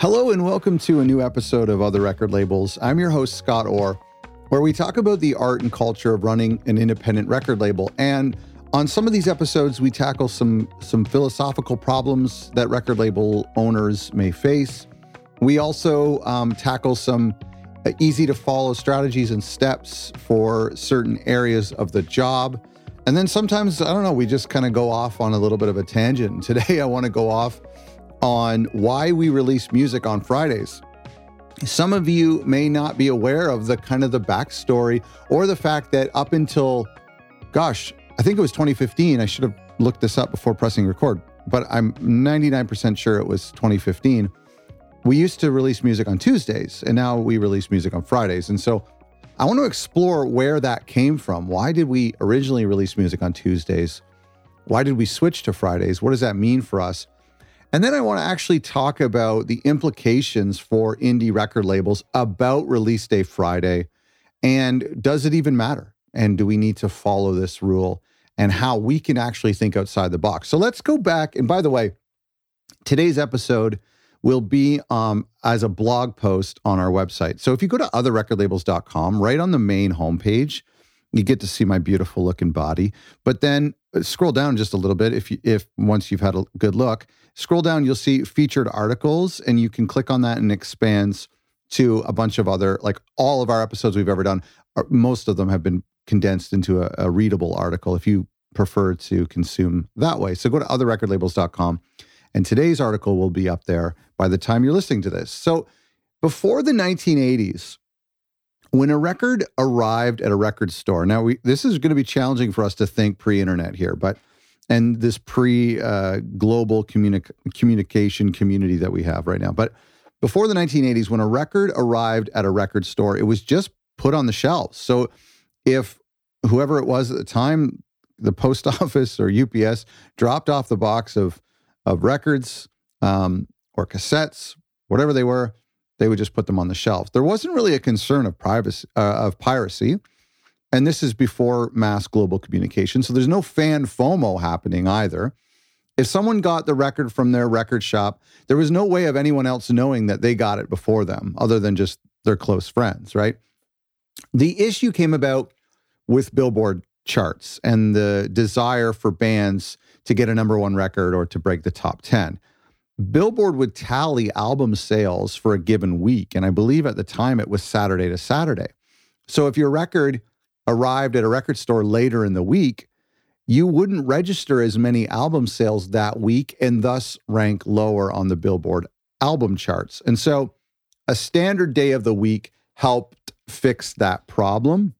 Hello and welcome to a new episode of Other Record Labels. I'm your host, Scott Orr, where we talk about the art and culture of running an independent record label. And on some of these episodes, we tackle some, some philosophical problems that record label owners may face. We also um, tackle some easy to follow strategies and steps for certain areas of the job. And then sometimes, I don't know, we just kind of go off on a little bit of a tangent. Today, I want to go off on why we release music on Fridays. Some of you may not be aware of the kind of the backstory or the fact that up until, gosh, I think it was 2015. I should have looked this up before pressing record, but I'm 99% sure it was 2015. We used to release music on Tuesdays, and now we release music on Fridays. And so I want to explore where that came from. Why did we originally release music on Tuesdays? Why did we switch to Fridays? What does that mean for us? And then I want to actually talk about the implications for indie record labels about release day Friday. And does it even matter? And do we need to follow this rule? And how we can actually think outside the box. So let's go back. And by the way, today's episode will be um, as a blog post on our website. So if you go to otherrecordlabels.com, right on the main homepage, you get to see my beautiful looking body. But then Uh, scroll down just a little bit if you, if once you've had a good look, scroll down you'll see featured articles and you can click on that and expands to a bunch of other like all of our episodes we've ever done. Uh, most of them have been condensed into a, a readable article if you prefer to consume that way. So go to otherrecordlabels.com and today's article will be up there by the time you're listening to this. So before the 1980s, when a record arrived at a record store, now we, this is going to be challenging for us to think pre-internet here, but and this pre-global uh, communi- communication community that we have right now. But before the 1980s, when a record arrived at a record store, it was just put on the shelves. So if whoever it was at the time, the post office or UPS dropped off the box of of records um, or cassettes, whatever they were, they would just put them on the shelf. There wasn't really a concern of privacy uh, of piracy, and this is before mass global communication. So there's no fan FOMO happening either. If someone got the record from their record shop, there was no way of anyone else knowing that they got it before them, other than just their close friends, right? The issue came about with Billboard charts and the desire for bands to get a number one record or to break the top 10. Billboard would tally album sales for a given week. And I believe at the time it was Saturday to Saturday. So if your record arrived at a record store later in the week, you wouldn't register as many album sales that week and thus rank lower on the Billboard album charts. And so a standard day of the week helped fix that problem.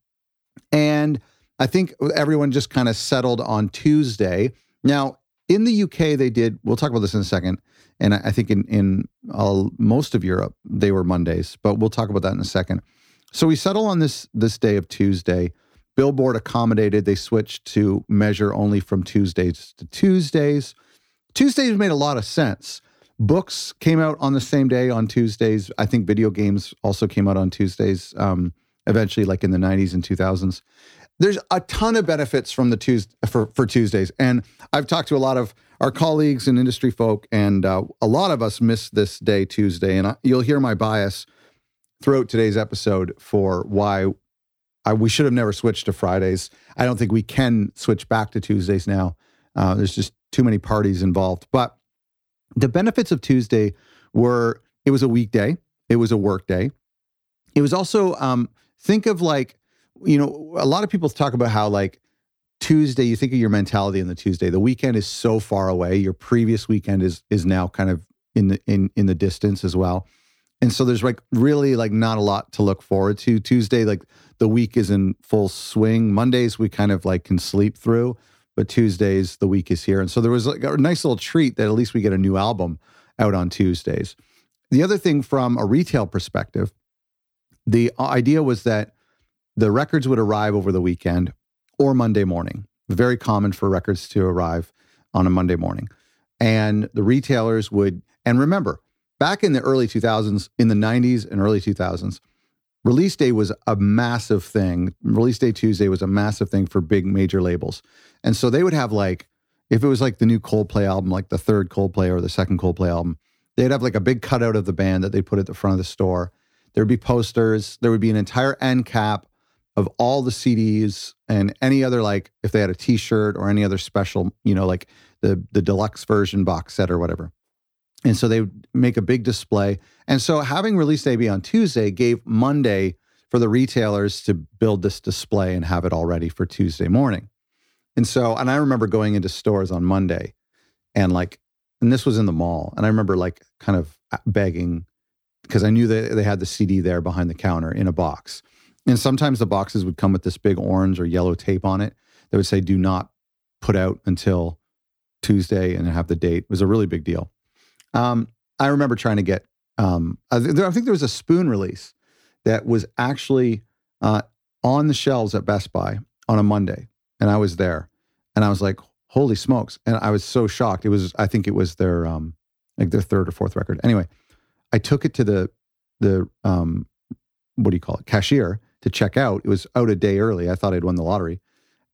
And I think everyone just kind of settled on Tuesday. Now, in the UK, they did, we'll talk about this in a second and I think in in all, most of Europe they were Mondays, but we'll talk about that in a second. So we settle on this this day of Tuesday. Billboard accommodated; they switched to measure only from Tuesdays to Tuesdays. Tuesdays made a lot of sense. Books came out on the same day on Tuesdays. I think video games also came out on Tuesdays. Um, eventually, like in the '90s and 2000s. There's a ton of benefits from the Tuesday for for Tuesdays, and I've talked to a lot of our colleagues and industry folk, and uh, a lot of us miss this day, Tuesday. And I, you'll hear my bias throughout today's episode for why I, we should have never switched to Fridays. I don't think we can switch back to Tuesdays now. Uh, there's just too many parties involved. But the benefits of Tuesday were it was a weekday, it was a work day. It was also, um, think of like, you know, a lot of people talk about how like Tuesday, you think of your mentality on the Tuesday. The weekend is so far away. Your previous weekend is is now kind of in the in in the distance as well. And so there's like really like not a lot to look forward to. Tuesday, like the week is in full swing. Mondays we kind of like can sleep through, but Tuesdays the week is here. And so there was like a nice little treat that at least we get a new album out on Tuesdays. The other thing from a retail perspective, the idea was that the records would arrive over the weekend or Monday morning. Very common for records to arrive on a Monday morning. And the retailers would, and remember, back in the early 2000s, in the 90s and early 2000s, release day was a massive thing. Release day Tuesday was a massive thing for big major labels. And so they would have like, if it was like the new Coldplay album, like the third Coldplay or the second Coldplay album, They'd have like a big cutout of the band that they put at the front of the store. There'd be posters. There would be an entire end cap of all the CDs and any other like if they had a T-shirt or any other special, you know, like the the deluxe version box set or whatever. And so they would make a big display. And so having release day be on Tuesday gave Monday for the retailers to build this display and have it all ready for Tuesday morning. And so, and I remember going into stores on Monday and like, and this was in the mall. And I remember like kind of uh, begging because I knew that they had the CD there behind the counter in a box. And sometimes the boxes would come with this big orange or yellow tape on it that would say, do not put out until Tuesday and have the date. It was a really big deal. Um, I remember trying to get, um, I, think there was a spoon release that was actually uh, on the shelves at Best Buy on a Monday. And I was there and I was like, holy smokes. And I was so shocked. It was, I think it was their, um, like their third or fourth record. Anyway, I took it to the, the, um, what do you call it? Cashier to check out. It was out a day early. I thought I'd won the lottery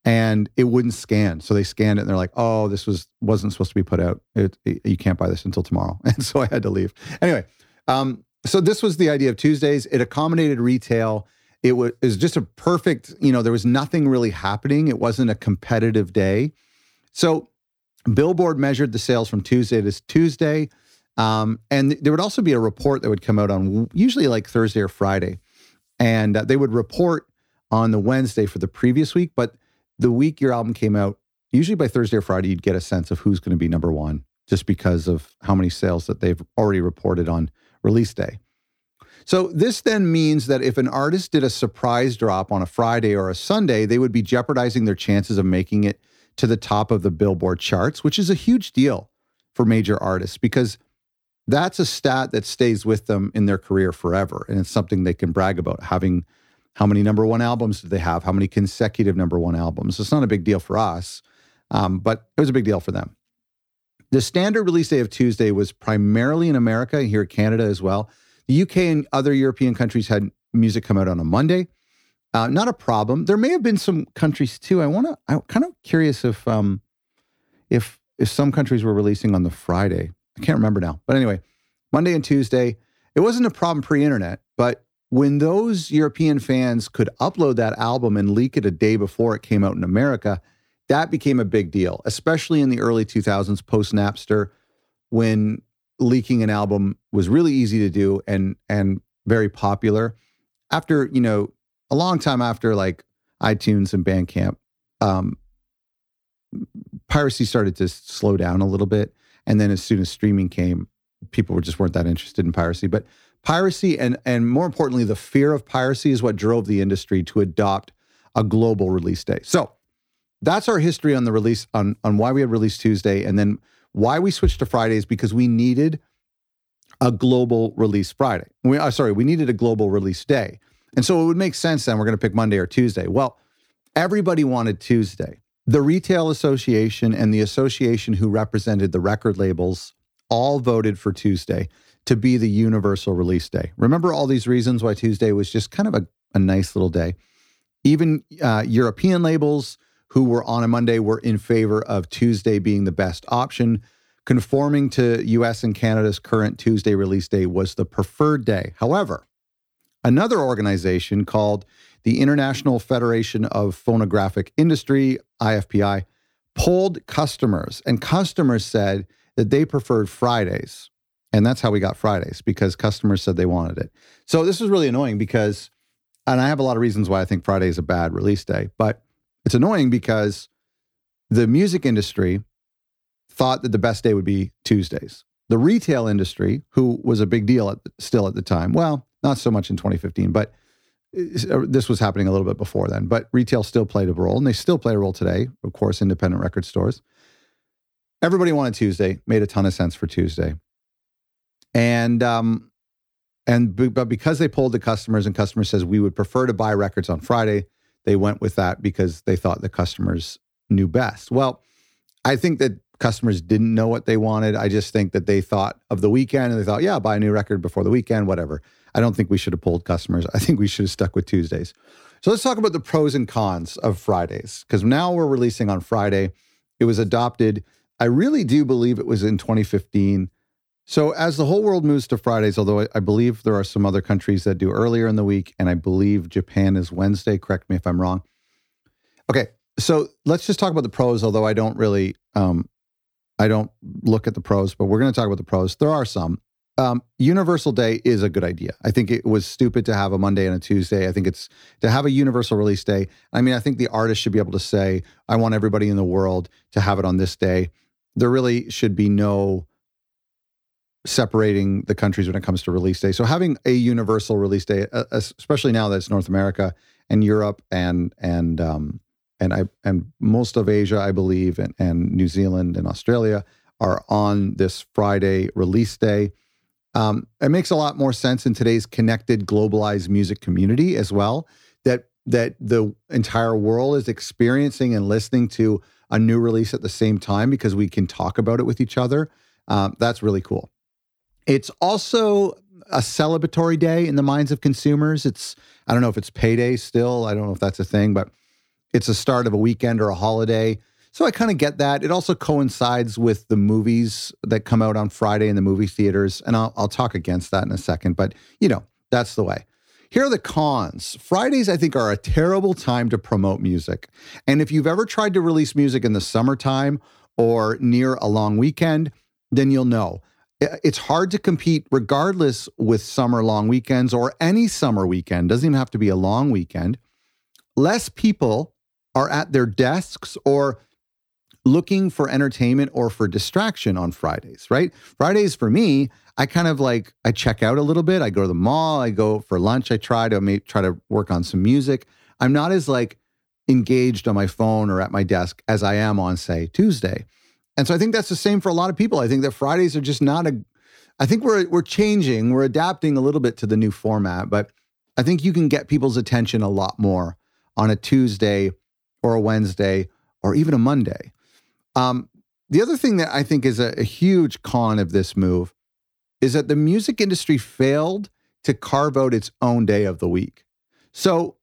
and it wouldn't scan. So they scanned it and they're like, "Oh, this was wasn't supposed to be put out. It, it, you can't buy this until tomorrow." And so I had to leave. Anyway, um, so this was the idea of Tuesdays. It accommodated retail. It was, it was just a perfect. You know, there was nothing really happening. It wasn't a competitive day. So Billboard measured the sales from Tuesday to Tuesday. Um, and there would also be a report that would come out on usually like Thursday or Friday. And uh, they would report on the Wednesday for the previous week. But the week your album came out, usually by Thursday or Friday, you'd get a sense of who's going to be number one just because of how many sales that they've already reported on release day. So, this then means that if an artist did a surprise drop on a Friday or a Sunday, they would be jeopardizing their chances of making it to the top of the Billboard charts, which is a huge deal for major artists because that's a stat that stays with them in their career forever. And it's something they can brag about having how many number one albums did they have? How many consecutive number one albums? It's not a big deal for us, um, but it was a big deal for them. The standard release day of Tuesday was primarily in America, here in Canada as well. The UK and other European countries had music come out on a Monday. Uh, not a problem. There may have been some countries too. I want to. I'm kind of curious if um, if if some countries were releasing on the Friday. I can't remember now. But anyway, Monday and Tuesday. It wasn't a problem pre-internet, but when those European fans could upload that album and leak it a day before it came out in America, that became a big deal, especially in the early 2000s post Napster when leaking an album was really easy to do and and very popular. After, you know, a long time after like iTunes and Bandcamp, um, piracy started to slow down a little bit. And then as soon as streaming came, people were just weren't that interested in piracy. But Piracy and and more importantly, the fear of piracy is what drove the industry to adopt a global release day. So that's our history on the release on on why we had release Tuesday, and then why we switched to Fridays because we needed a global release Friday. We, uh, sorry, we needed a global release day, and so it would make sense then we're going to pick Monday or Tuesday. Well, everybody wanted Tuesday. The Retail Association and the association who represented the record labels all voted for Tuesday to be the universal release day. Remember all these reasons why Tuesday was just kind of a, a nice little day. Even uh, European labels who were on a Monday were in favor of Tuesday being the best option. Conforming to US and Canada's current Tuesday release day was the preferred day. However, another organization called the International Federation of Phonographic Industry, IFPI, polled customers, and customers said that they preferred Fridays and that's how we got Fridays because customers said they wanted it. So this was really annoying because, and I have a lot of reasons why I think Friday is a bad release day, but it's annoying because the music industry thought that the best day would be Tuesdays. The retail industry, who was a big deal at, still at the time, well, not so much in 2015, but this was happening a little bit before then. But retail still played a role, and they still play a role today. Of course, independent record stores. Everybody wanted Tuesday, made a ton of sense for Tuesday and um, and but because they polled the customers and customers says we would prefer to buy records on Friday, they went with that because they thought the customers knew best. Well, I think that customers didn't know what they wanted. I just think that they thought of the weekend and they thought, yeah, buy a new record before the weekend, whatever. I don't think we should have pulled customers. I think we should have stuck with Tuesdays. So let's talk about the pros and cons of Fridays because now we're releasing on Friday. It was adopted. I really do believe it was in 2015 So, as the whole world moves to Fridays, although I, believe there are some other countries that do earlier in the week, and I believe Japan is Wednesday, correct me if I'm wrong. Okay, so let's just talk about the pros, although I don't really, um, I don't look at the pros, but we're going to talk about the pros. There are some. Um, Universal Day is a good idea. I think it was stupid to have a Monday and a Tuesday. I think it's to have a universal release day. I mean, I think the artist should be able to say, I want everybody in the world to have it on this day. There really should be no separating the countries when it comes to release day. So having a universal release day, uh, especially now that it's North America and Europe and and um, and I and most of Asia, I believe, and, and New Zealand and Australia are on this Friday release day. Um, it makes a lot more sense in today's connected, globalized music community as well. That that the entire world is experiencing and listening to a new release at the same time because we can talk about it with each other. Um, that's really cool. It's also a celebratory day in the minds of consumers. It's I don't know if it's payday still. I don't know if that's a thing, but it's a start of a weekend or a holiday. So I kind of get that. It also coincides with the movies that come out on Friday in the movie theaters, and I'll, I'll talk against that in a second. But you know that's the way. Here are the cons. Fridays, I think, are a terrible time to promote music. And if you've ever tried to release music in the summertime or near a long weekend, then you'll know it's hard to compete regardless with summer long weekends or any summer weekend doesn't even have to be a long weekend less people are at their desks or looking for entertainment or for distraction on Fridays, right? Fridays for me, I kind of like I check out a little bit. I go to the mall, I go for lunch, I try to make, try to work on some music. I'm not as like engaged on my phone or at my desk as I am on say Tuesday. And so I think that's the same for a lot of people. I think that Fridays are just not a I think we're we're changing, we're adapting a little bit to the new format, but I think you can get people's attention a lot more on a Tuesday or a Wednesday or even a Monday. Um, the other thing that I think is a, a huge con of this move is that the music industry failed to carve out its own day of the week. So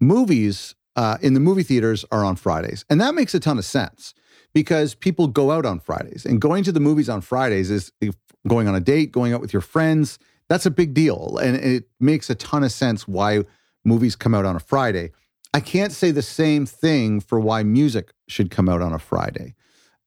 movies uh, in the movie theaters are on Fridays, and that makes a ton of sense because people go out on Fridays and going to the movies on Fridays is going on a date, going out with your friends. That's a big deal. And it makes a ton of sense why movies come out on a Friday. I can't say the same thing for why music should come out on a Friday.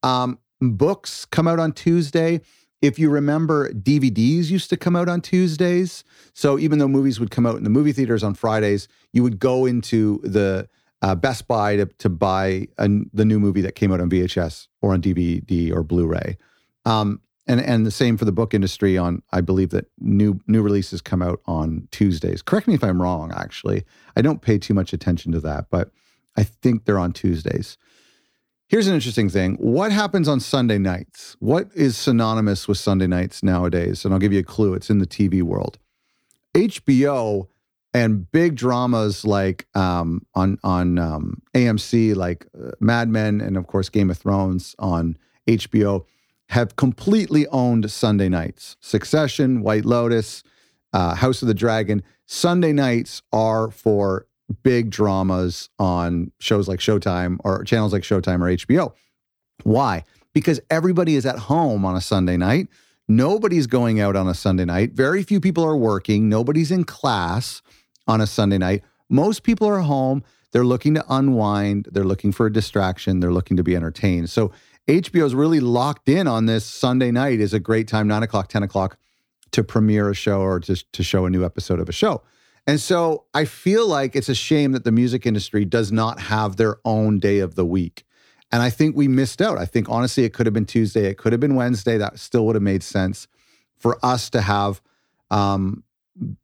Um, books come out on Tuesday. If you remember, DVDs used to come out on Tuesdays. So even though movies would come out in the movie theaters on Fridays, you would go into the uh, Best Buy to, to buy a, the new movie that came out on VHS or on DVD or Blu-ray. Um, and and the same for the book industry. On I believe that new new releases come out on Tuesdays. Correct me if I'm wrong. Actually, I don't pay too much attention to that, but I think they're on Tuesdays. Here's an interesting thing. What happens on Sunday nights? What is synonymous with Sunday nights nowadays? And I'll give you a clue. It's in the TV world. HBO and big dramas like um, on on um, AMC, like uh, Mad Men, and of course Game of Thrones on HBO have completely owned Sunday nights. Succession, White Lotus, uh, House of the Dragon. Sunday nights are for big dramas on shows like Showtime or channels like Showtime or HBO. Why? Because everybody is at home on a Sunday night. Nobody's going out on a Sunday night. Very few people are working. Nobody's in class on a Sunday night. Most people are home. They're looking to unwind. They're looking for a distraction. They're looking to be entertained. So HBO is really locked in on this Sunday night is a great time, nine o'clock, 10 o'clock, to premiere a show or to, to show a new episode of a show. And so I feel like it's a shame that the music industry does not have their own day of the week. And I think we missed out. I think honestly, it could have been Tuesday, it could have been Wednesday. That still would have made sense for us to have um,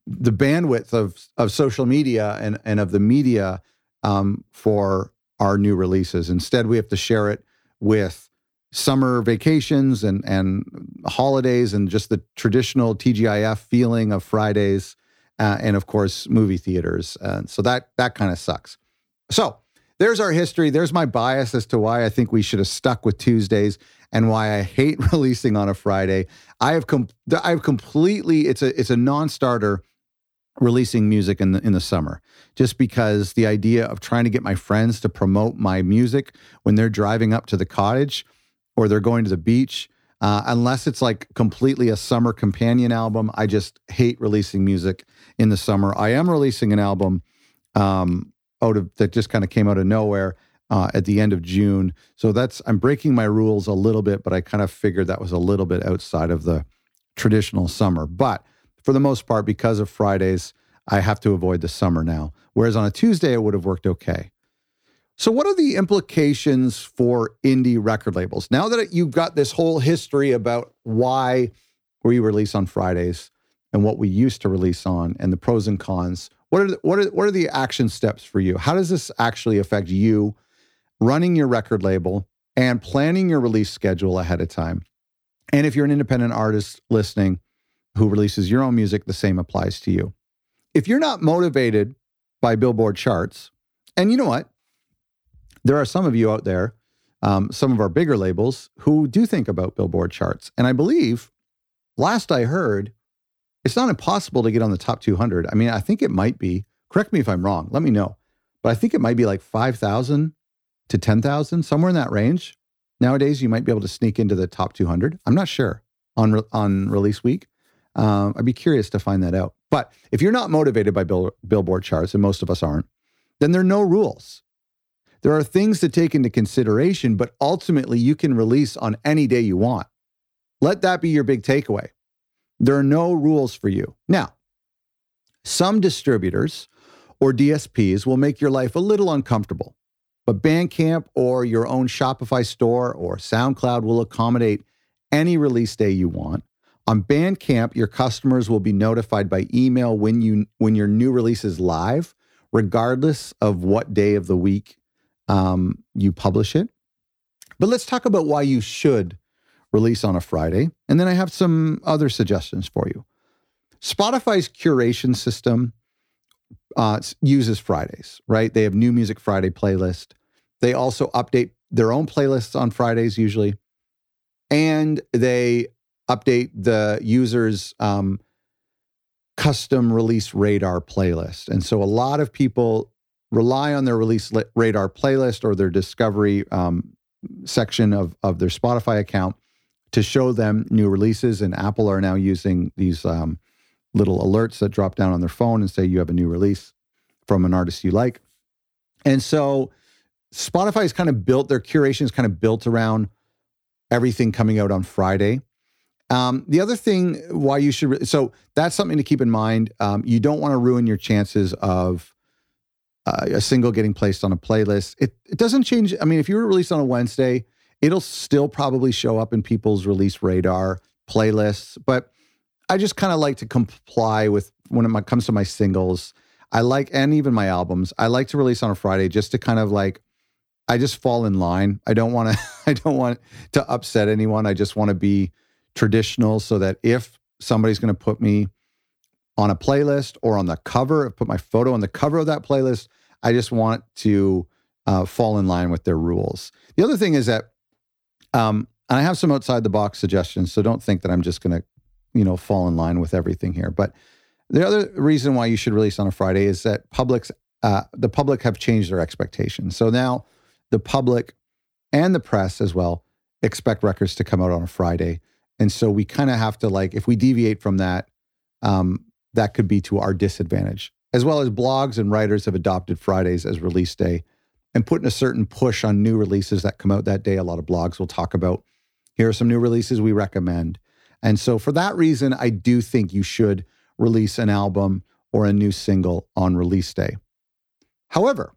the bandwidth of of social media and and of the media um, for our new releases. Instead, we have to share it with summer vacations and and holidays and just the traditional TGIF feeling of Fridays, uh, and of course movie theaters. Uh, so that that kind of sucks. So there's our history. There's my bias as to why I think we should have stuck with Tuesdays and why I hate releasing on a Friday. I have com- I have completely it's a it's a non-starter releasing music in the in the summer just because the idea of trying to get my friends to promote my music when they're driving up to the cottage or they're going to the beach. Uh, unless it's like completely a summer companion album, I just hate releasing music in the summer. I am releasing an album um, out of that just kind of came out of nowhere uh, at the end of June. So that's I'm breaking my rules a little bit, but I kind of figured that was a little bit outside of the traditional summer. But for the most part, because of Fridays, I have to avoid the summer now. Whereas on a Tuesday, it would have worked okay. So, what are the implications for indie record labels? Now that you've got this whole history about why we release on Fridays and what we used to release on and the pros and cons, what are the, what are what are the action steps for you? How does this actually affect you running your record label and planning your release schedule ahead of time? And if you're an independent artist listening who releases your own music, the same applies to you. If you're not motivated by Billboard charts, and you know what? There are some of you out there, um, some of our bigger labels, who do think about Billboard charts. And I believe, last I heard, it's not impossible to get on the top 200. I mean, I think it might be. Correct me if I'm wrong. Let me know. But I think it might be like 5,000 to 10,000, somewhere in that range. Nowadays, you might be able to sneak into the top 200. I'm not sure on, re- on release week. Um, I'd be curious to find that out. But if you're not motivated by bill- Billboard charts, and most of us aren't, then there are no rules. There are things to take into consideration, but ultimately you can release on any day you want. Let that be your big takeaway. There are no rules for you. Now, some distributors or DSPs will make your life a little uncomfortable, but Bandcamp or your own Shopify store or SoundCloud will accommodate any release day you want. On Bandcamp, your customers will be notified by email when you when your new release is live, regardless of what day of the week um, you publish it. But let's talk about why you should release on a Friday. And then I have some other suggestions for you. Spotify's curation system uh, uses Fridays, right? They have New Music Friday playlist. They also update their own playlists on Fridays usually, and they update the user's um, custom release radar playlist. And so a lot of people rely on their release radar playlist or their discovery um, section of, of their Spotify account to show them new releases. And Apple are now using these um, little alerts that drop down on their phone and say you have a new release from an artist you like. And so Spotify is kind of built their curation is kind of built around everything coming out on Friday. Um, the other thing why you should re- so that's something to keep in mind. Um, you don't want to ruin your chances of uh, a single getting placed on a playlist. It it doesn't change. I mean, if you were released on a Wednesday, it'll still probably show up in people's release radar playlists. But I just kind of like to comply with when it comes to my singles. I like and even my albums. I like to release on a Friday just to kind of like I just fall in line. I don't want to I don't want to upset anyone. I just want to be traditional so that if somebody's going to put me on a playlist or on the cover, of put my photo on the cover of that playlist. I just want to uh, fall in line with their rules. The other thing is that, um, and I have some outside the box suggestions, so don't think that I'm just going to, you know, fall in line with everything here. But the other reason why you should release on a Friday is that public's uh, the public have changed their expectations. So now the public and the press as well expect records to come out on a Friday, and so we kind of have to like if we deviate from that, um, that could be to our disadvantage, as well as blogs and writers have adopted Fridays as release day and putting a certain push on new releases that come out that day. A lot of blogs will talk about here are some new releases we recommend. And so, for that reason, I do think you should release an album or a new single on release day. However,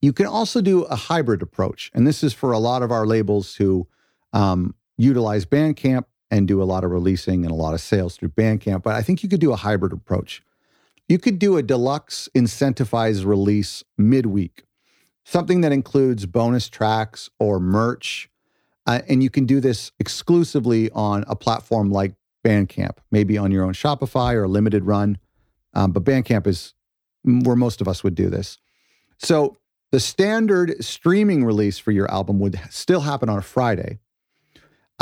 you can also do a hybrid approach. And this is for a lot of our labels who um, utilize Bandcamp and do a lot of releasing and a lot of sales through Bandcamp. But I think you could do a hybrid approach. You could do a deluxe incentivized release midweek, something that includes bonus tracks or merch. Uh, and you can do this exclusively on a platform like Bandcamp, maybe on your own Shopify or a limited run. Um, but Bandcamp is where most of us would do this. So the standard streaming release for your album would still happen on a Friday.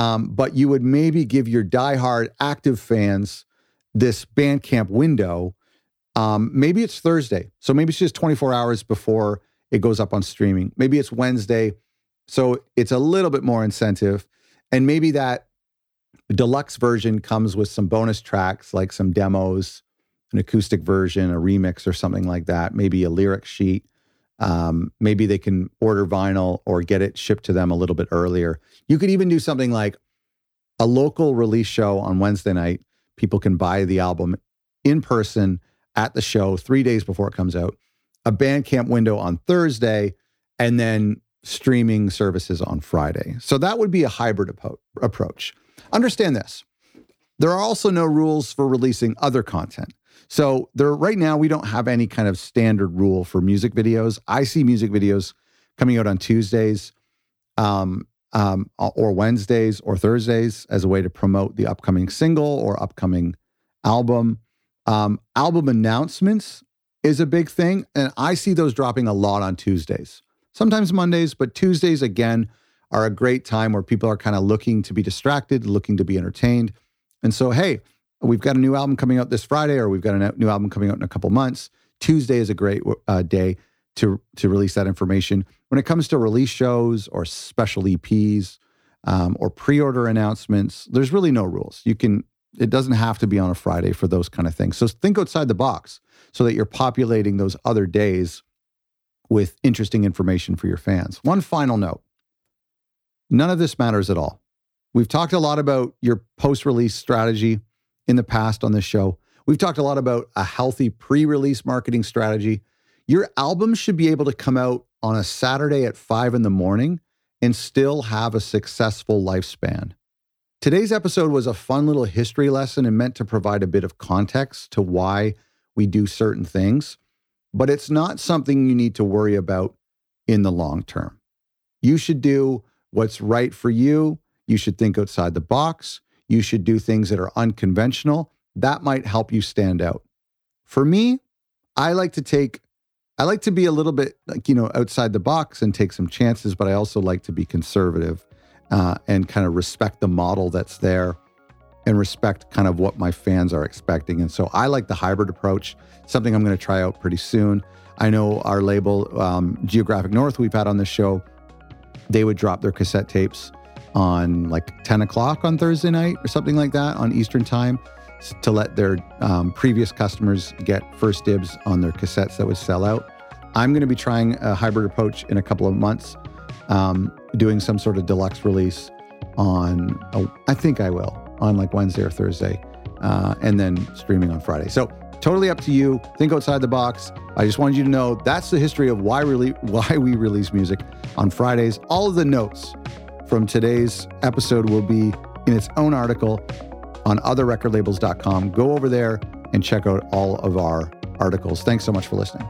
Um, but you would maybe give your diehard active fans this Bandcamp window. Um, maybe it's Thursday. So maybe it's just 24 hours before it goes up on streaming. Maybe it's Wednesday. So it's a little bit more incentive. And maybe that deluxe version comes with some bonus tracks like some demos, an acoustic version, a remix, or something like that, maybe a lyric sheet. Um, maybe they can order vinyl or get it shipped to them a little bit earlier. You could even do something like a local release show on Wednesday night. People can buy the album in person at the show three days before it comes out, a Bandcamp window on Thursday, and then streaming services on Friday. So that would be a hybrid approach. Understand this. There are also no rules for releasing other content. So there right now we don't have any kind of standard rule for music videos. I see music videos coming out on Tuesdays, um, um, or Wednesdays or Thursdays as a way to promote the upcoming single or upcoming album. Um, album announcements is a big thing, and I see those dropping a lot on Tuesdays. Sometimes Mondays, but Tuesdays again are a great time where people are kind of looking to be distracted, looking to be entertained. And so, hey, we've got a new album coming out this Friday, or we've got a new album coming out in a couple months. Tuesday is a great uh, day to to release that information. When it comes to release shows or special EPs um, or pre-order announcements, there's really no rules. You can it doesn't have to be on a Friday for those kind of things. So think outside the box so that you're populating those other days with interesting information for your fans. One final note. None of this matters at all. We've talked a lot about your post-release strategy in the past on this show. We've talked a lot about a healthy pre release marketing strategy. Your album should be able to come out on a Saturday at five in the morning and still have a successful lifespan. Today's episode was a fun little history lesson and meant to provide a bit of context to why we do certain things, but it's not something you need to worry about in the long term. You should do what's right for you. You should think outside the box. You should do things that are unconventional. That might help you stand out. For me, I like to take, I like to be a little bit like, you know, outside the box and take some chances, but I also like to be conservative uh, and kind of respect the model that's there and respect kind of what my fans are expecting. And so I like the hybrid approach, something I'm going to try out pretty soon. I know our label, um, Geographic North, we've had on the show, they would drop their cassette tapes on like 10 o'clock on Thursday night or something like that on Eastern time to let their um, previous customers get first dibs on their cassettes that would sell out. I'm going to be trying a hybrid approach in a couple of months, um, doing some sort of deluxe release on, I think I will, on like Wednesday or Thursday, uh, and then streaming on Friday. So totally up to you. Think outside the box. I just wanted you to know that's the history of why, really, why we release music on Fridays. All of the notes from today's episode will be in its own article on otherrecordlabels.com. Go over there and check out all of our articles. Thanks so much for listening.